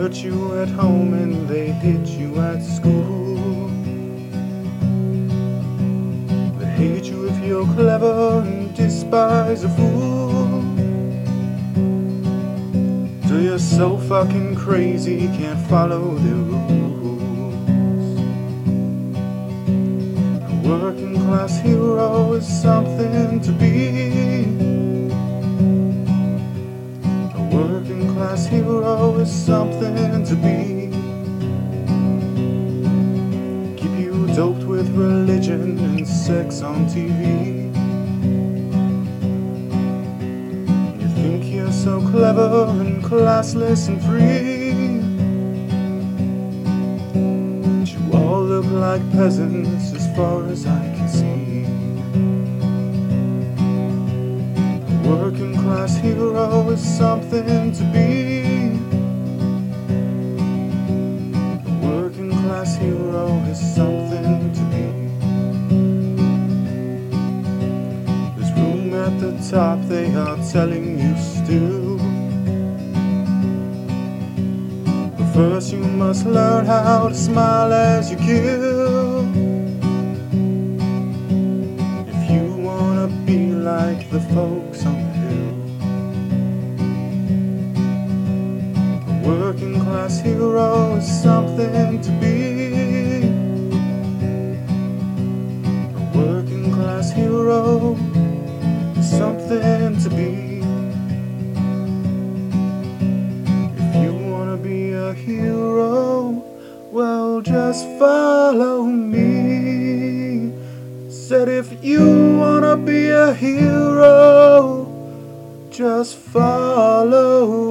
hurt you at home and they hit you at school. They hate you if you're clever and despise a fool. Till you're so fucking crazy, you can't follow the rules. A working class hero is something to be. Something to be. Keep you doped with religion and sex on TV. You think you're so clever and classless and free. But you all look like peasants as far as I can see. A working class hero is something to be. Hero is something to be. There's room at the top, they are telling you still. But first, you must learn how to smile as you kill. If you wanna be like the folks on the hill. A working class hero is something to be. Class hero something to be. If you wanna be a hero, well, just follow me. Said if you wanna be a hero, just follow